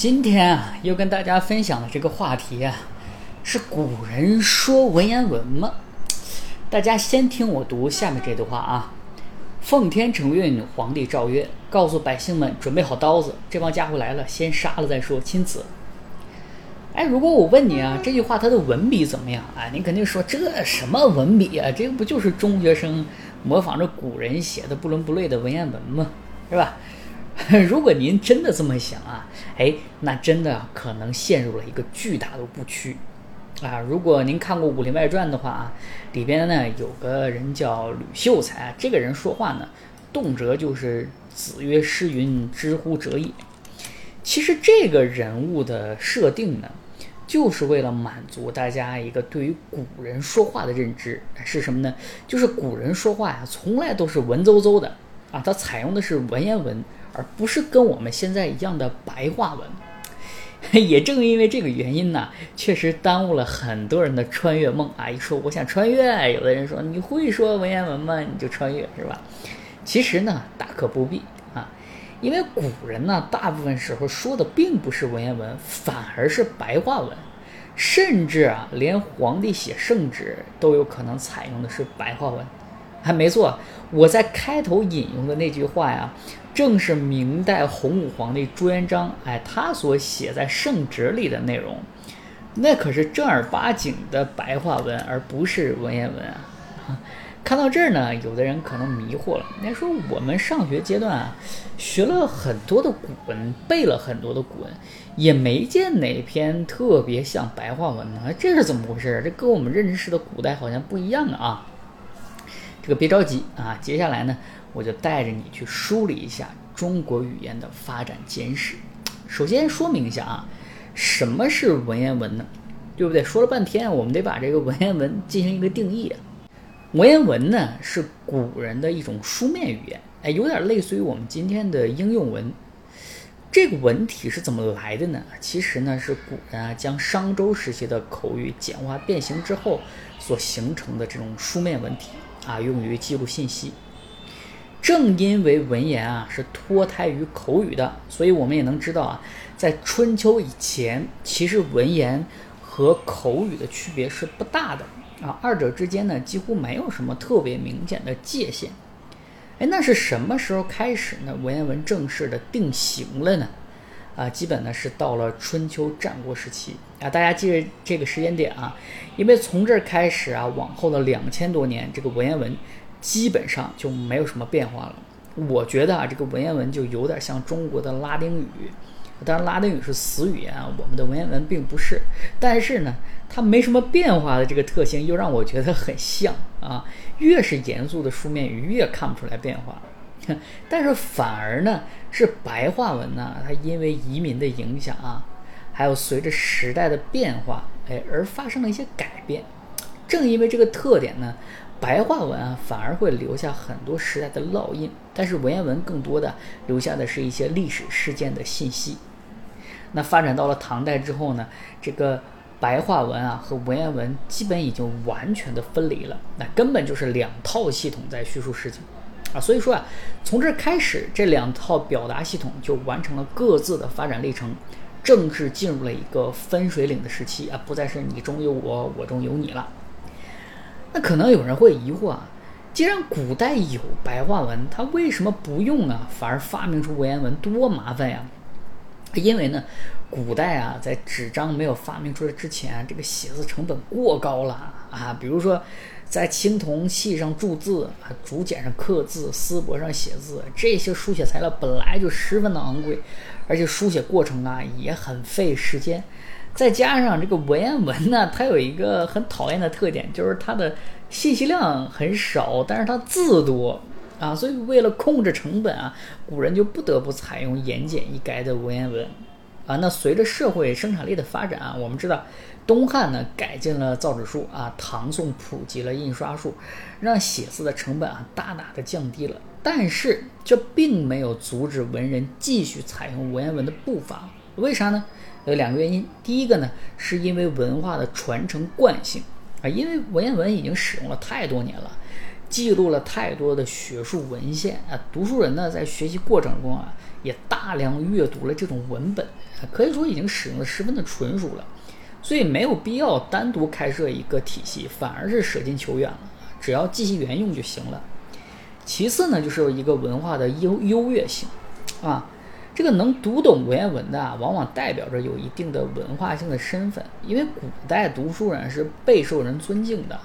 今天啊，又跟大家分享的这个话题啊，是古人说文言文吗？大家先听我读下面这段话啊。奉天承运，皇帝诏曰：告诉百姓们准备好刀子，这帮家伙来了，先杀了再说。钦此。哎，如果我问你啊，这句话它的文笔怎么样啊？你肯定说这什么文笔啊？这个不就是中学生模仿着古人写的不伦不类的文言文吗？是吧？如果您真的这么想啊，哎，那真的可能陷入了一个巨大的误区啊！如果您看过《武林外传》的话啊，里边呢有个人叫吕秀才，这个人说话呢，动辄就是“子曰诗云，知乎者也”。其实这个人物的设定呢，就是为了满足大家一个对于古人说话的认知是什么呢？就是古人说话呀，从来都是文绉绉的啊，他采用的是文言文。而不是跟我们现在一样的白话文，也正因为这个原因呢，确实耽误了很多人的穿越梦啊！一说我想穿越，有的人说你会说文言文吗？你就穿越是吧？其实呢，大可不必啊，因为古人呢，大部分时候说的并不是文言文，反而是白话文，甚至啊，连皇帝写圣旨都有可能采用的是白话文。还没错，我在开头引用的那句话呀。正是明代洪武皇帝朱元璋，哎，他所写在圣旨里的内容，那可是正儿八经的白话文，而不是文言文啊！看到这儿呢，有的人可能迷惑了，人家说我们上学阶段啊，学了很多的古文，背了很多的古文，也没见哪篇特别像白话文呢，这是怎么回事？这跟我们认识的古代好像不一样啊！个别着急啊，接下来呢。我就带着你去梳理一下中国语言的发展简史。首先说明一下啊，什么是文言文呢？对不对？说了半天，我们得把这个文言文进行一个定义啊。文言文呢是古人的一种书面语言，哎，有点类似于我们今天的应用文。这个文体是怎么来的呢？其实呢是古人啊将商周时期的口语简化变形之后所形成的这种书面文体啊，用于记录信息。正因为文言啊是脱胎于口语的，所以我们也能知道啊，在春秋以前，其实文言和口语的区别是不大的啊，二者之间呢几乎没有什么特别明显的界限。哎，那是什么时候开始呢？文言文正式的定型了呢？啊，基本呢是到了春秋战国时期啊，大家记着这个时间点啊，因为从这儿开始啊，往后的两千多年，这个文言文。基本上就没有什么变化了。我觉得啊，这个文言文就有点像中国的拉丁语，当然拉丁语是死语言啊，我们的文言文并不是。但是呢，它没什么变化的这个特性，又让我觉得很像啊。越是严肃的书面语，越看不出来变化。但是反而呢，是白话文呢，它因为移民的影响啊，还有随着时代的变化，哎，而发生了一些改变。正因为这个特点呢。白话文啊，反而会留下很多时代的烙印，但是文言文更多的留下的是一些历史事件的信息。那发展到了唐代之后呢，这个白话文啊和文言文基本已经完全的分离了，那根本就是两套系统在叙述事情啊。所以说啊，从这开始，这两套表达系统就完成了各自的发展历程，正式进入了一个分水岭的时期啊，不再是你中有我，我中有你了。那可能有人会疑惑啊，既然古代有白话文，他为什么不用啊？反而发明出文言文，多麻烦呀！因为呢，古代啊，在纸张没有发明出来之前，这个写字成本过高了啊。比如说，在青铜器上铸字啊，竹简上刻字，丝帛上写字，这些书写材料本来就十分的昂贵，而且书写过程啊也很费时间。再加上这个文言文呢，它有一个很讨厌的特点，就是它的信息量很少，但是它字多啊，所以为了控制成本啊，古人就不得不采用言简意赅的文言文啊。那随着社会生产力的发展啊，我们知道东汉呢改进了造纸术啊，唐宋普及了印刷术，让写字的成本啊大大的降低了。但是这并没有阻止文人继续采用文言文的步伐，为啥呢？有两个原因，第一个呢，是因为文化的传承惯性啊，因为文言文已经使用了太多年了，记录了太多的学术文献啊。读书人呢，在学习过程中啊，也大量阅读了这种文本，可以说已经使用的十分的纯熟了。所以没有必要单独开设一个体系，反而是舍近求远了。只要记其原用就行了。其次呢，就是一个文化的优优越性啊。这个能读懂文言文的啊，往往代表着有一定的文化性的身份，因为古代读书人是备受人尊敬的，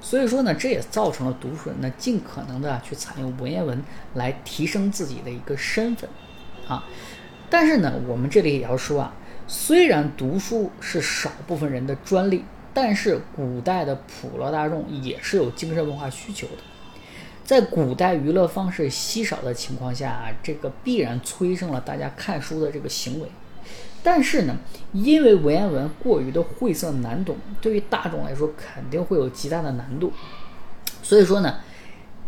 所以说呢，这也造成了读书人呢尽可能的去采用文言文来提升自己的一个身份啊。但是呢，我们这里也要说啊，虽然读书是少部分人的专利，但是古代的普罗大众也是有精神文化需求的。在古代娱乐方式稀少的情况下啊，这个必然催生了大家看书的这个行为。但是呢，因为文言文过于的晦涩难懂，对于大众来说肯定会有极大的难度。所以说呢，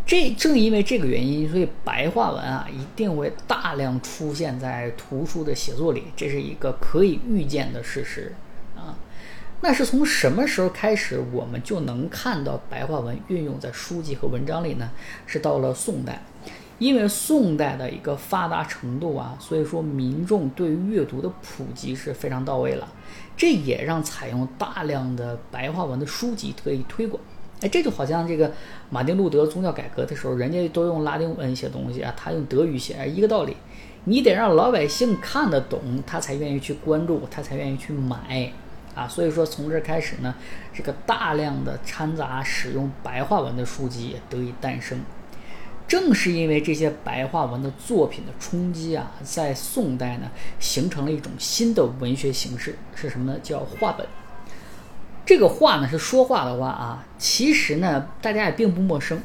这正因为这个原因，所以白话文啊一定会大量出现在图书的写作里，这是一个可以预见的事实啊。那是从什么时候开始，我们就能看到白话文运用在书籍和文章里呢？是到了宋代，因为宋代的一个发达程度啊，所以说民众对于阅读的普及是非常到位了，这也让采用大量的白话文的书籍得以推广。哎，这就好像这个马丁路德宗教改革的时候，人家都用拉丁文写东西啊，他用德语写，一个道理，你得让老百姓看得懂，他才愿意去关注，他才愿意去买。啊，所以说从这开始呢，这个大量的掺杂使用白话文的书籍也得以诞生。正是因为这些白话文的作品的冲击啊，在宋代呢，形成了一种新的文学形式，是什么呢？叫话本。这个话呢是说话的话啊，其实呢大家也并不陌生，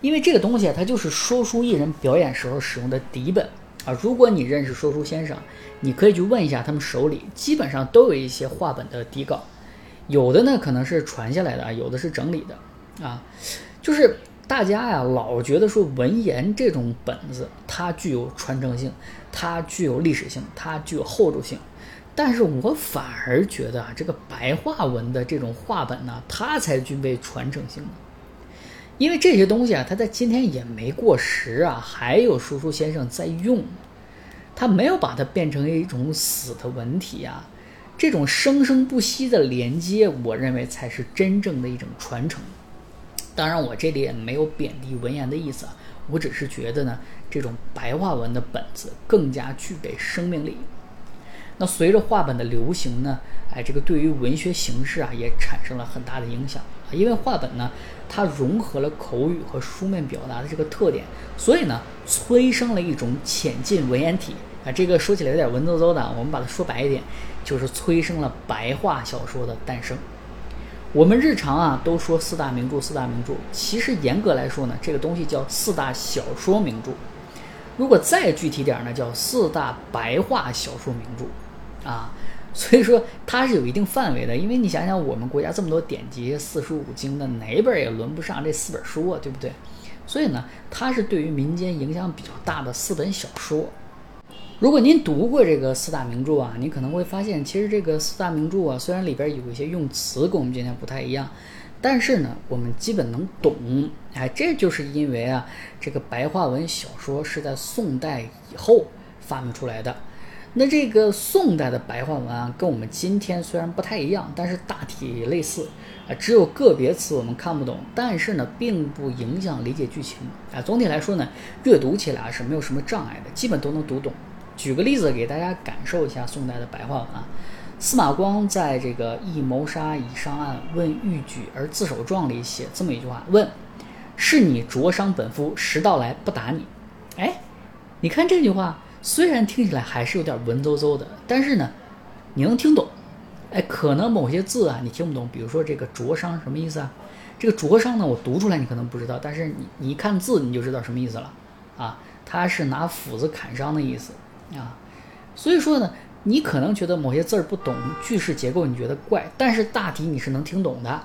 因为这个东西啊，它就是说书艺人表演时候使用的底本。啊，如果你认识说书先生，你可以去问一下他们手里基本上都有一些话本的底稿，有的呢可能是传下来的，有的是整理的，啊，就是大家呀老觉得说文言这种本子它具有传承性，它具有历史性，它具有厚重性，但是我反而觉得啊这个白话文的这种话本呢，它才具备传承性。因为这些东西啊，它在今天也没过时啊，还有叔叔先生在用，他没有把它变成一种死的文体啊，这种生生不息的连接，我认为才是真正的一种传承。当然，我这里也没有贬低文言的意思啊，我只是觉得呢，这种白话文的本子更加具备生命力。那随着话本的流行呢，哎，这个对于文学形式啊，也产生了很大的影响啊。因为话本呢，它融合了口语和书面表达的这个特点，所以呢，催生了一种浅近文言体啊。这个说起来有点文绉绉的，我们把它说白一点，就是催生了白话小说的诞生。我们日常啊都说四大名著，四大名著，其实严格来说呢，这个东西叫四大小说名著。如果再具体点呢，叫四大白话小说名著啊。所以说它是有一定范围的，因为你想想，我们国家这么多典籍，四书五经的哪一本也轮不上这四本书啊，对不对？所以呢，它是对于民间影响比较大的四本小说。如果您读过这个四大名著啊，你可能会发现，其实这个四大名著啊，虽然里边有一些用词跟我们今天不太一样，但是呢，我们基本能懂。哎，这就是因为啊，这个白话文小说是在宋代以后发明出来的。那这个宋代的白话文啊，跟我们今天虽然不太一样，但是大体类似啊，只有个别词我们看不懂，但是呢，并不影响理解剧情啊。总体来说呢，阅读起来是没有什么障碍的，基本都能读懂。举个例子给大家感受一下宋代的白话文啊。司马光在这个《一谋杀已上岸问欲举而自首状》里写这么一句话：问，是你灼伤本夫，时到来不打你。哎，你看这句话。虽然听起来还是有点文绉绉的，但是呢，你能听懂。哎，可能某些字啊你听不懂，比如说这个灼伤什么意思啊？这个灼伤呢，我读出来你可能不知道，但是你你一看字你就知道什么意思了啊，它是拿斧子砍伤的意思啊。所以说呢，你可能觉得某些字儿不懂，句式结构你觉得怪，但是大体你是能听懂的。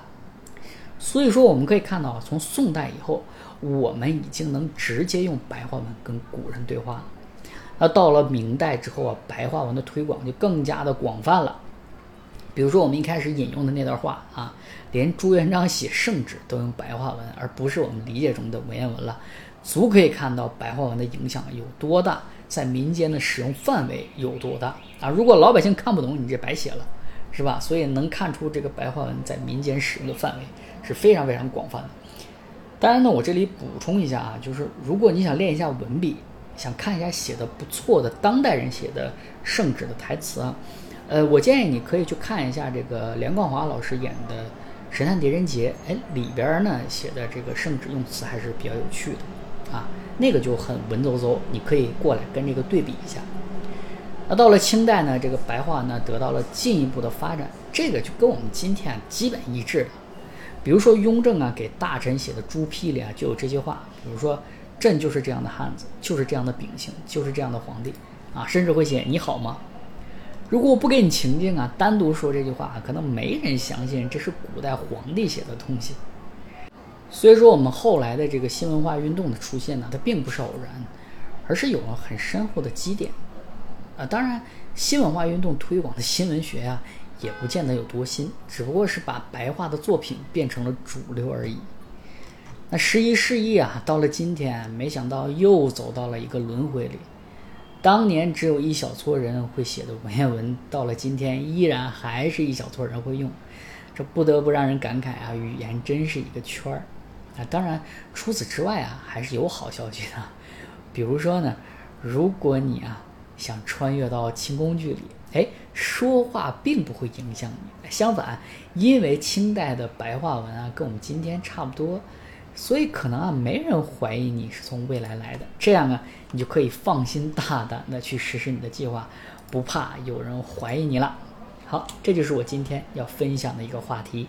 所以说我们可以看到，从宋代以后，我们已经能直接用白话文跟古人对话了。那到了明代之后啊，白话文的推广就更加的广泛了。比如说我们一开始引用的那段话啊，连朱元璋写圣旨都用白话文，而不是我们理解中的文言文了，足可以看到白话文的影响有多大，在民间的使用范围有多大啊！如果老百姓看不懂，你这白写了，是吧？所以能看出这个白话文在民间使用的范围是非常非常广泛的。当然呢，我这里补充一下啊，就是如果你想练一下文笔，想看一下写的不错的当代人写的圣旨的台词啊。呃，我建议你可以去看一下这个梁冠华老师演的《神探狄仁杰》，哎，里边呢写的这个圣旨用词还是比较有趣的，啊，那个就很文绉绉，你可以过来跟这个对比一下。那到了清代呢，这个白话呢得到了进一步的发展，这个就跟我们今天基本一致了。比如说雍正啊给大臣写的朱批里啊就有这些话，比如说“朕就是这样的汉子，就是这样的秉性，就是这样的皇帝”，啊，甚至会写“你好吗”。如果我不给你情境啊，单独说这句话，可能没人相信这是古代皇帝写的东西。所以说，我们后来的这个新文化运动的出现呢，它并不是偶然，而是有了很深厚的积淀。啊，当然，新文化运动推广的新文学呀，也不见得有多新，只不过是把白话的作品变成了主流而已。那时移世易啊，到了今天，没想到又走到了一个轮回里。当年只有一小撮人会写的文言文，到了今天依然还是一小撮人会用，这不得不让人感慨啊！语言真是一个圈儿啊！当然，除此之外啊，还是有好消息的。比如说呢，如果你啊想穿越到清宫剧里，哎，说话并不会影响你。相反，因为清代的白话文啊，跟我们今天差不多。所以可能啊，没人怀疑你是从未来来的，这样啊，你就可以放心大胆的去实施你的计划，不怕有人怀疑你了。好，这就是我今天要分享的一个话题。